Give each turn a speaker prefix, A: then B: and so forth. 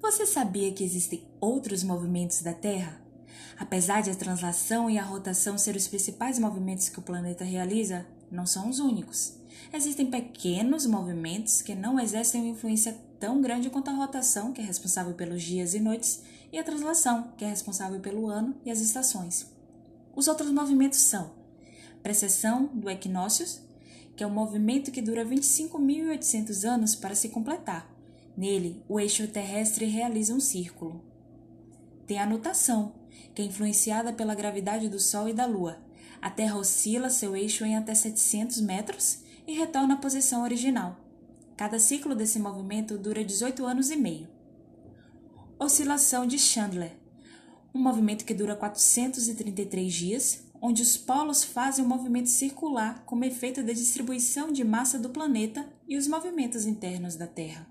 A: Você sabia que existem outros movimentos da Terra? Apesar de a translação e a rotação serem os principais movimentos que o planeta realiza, não são os únicos. Existem pequenos movimentos que não exercem uma influência tão grande quanto a rotação, que é responsável pelos dias e noites, e a translação, que é responsável pelo ano e as estações. Os outros movimentos são precessão do equinócios, que é um movimento que dura 25.800 anos para se completar. Nele, o eixo terrestre realiza um círculo. Tem a nutação, que é influenciada pela gravidade do Sol e da Lua. A Terra oscila seu eixo em até 700 metros e retorna à posição original. Cada ciclo desse movimento dura 18 anos e meio. Oscilação de Chandler um movimento que dura 433 dias, onde os polos fazem um movimento circular como efeito da distribuição de massa do planeta e os movimentos internos da Terra.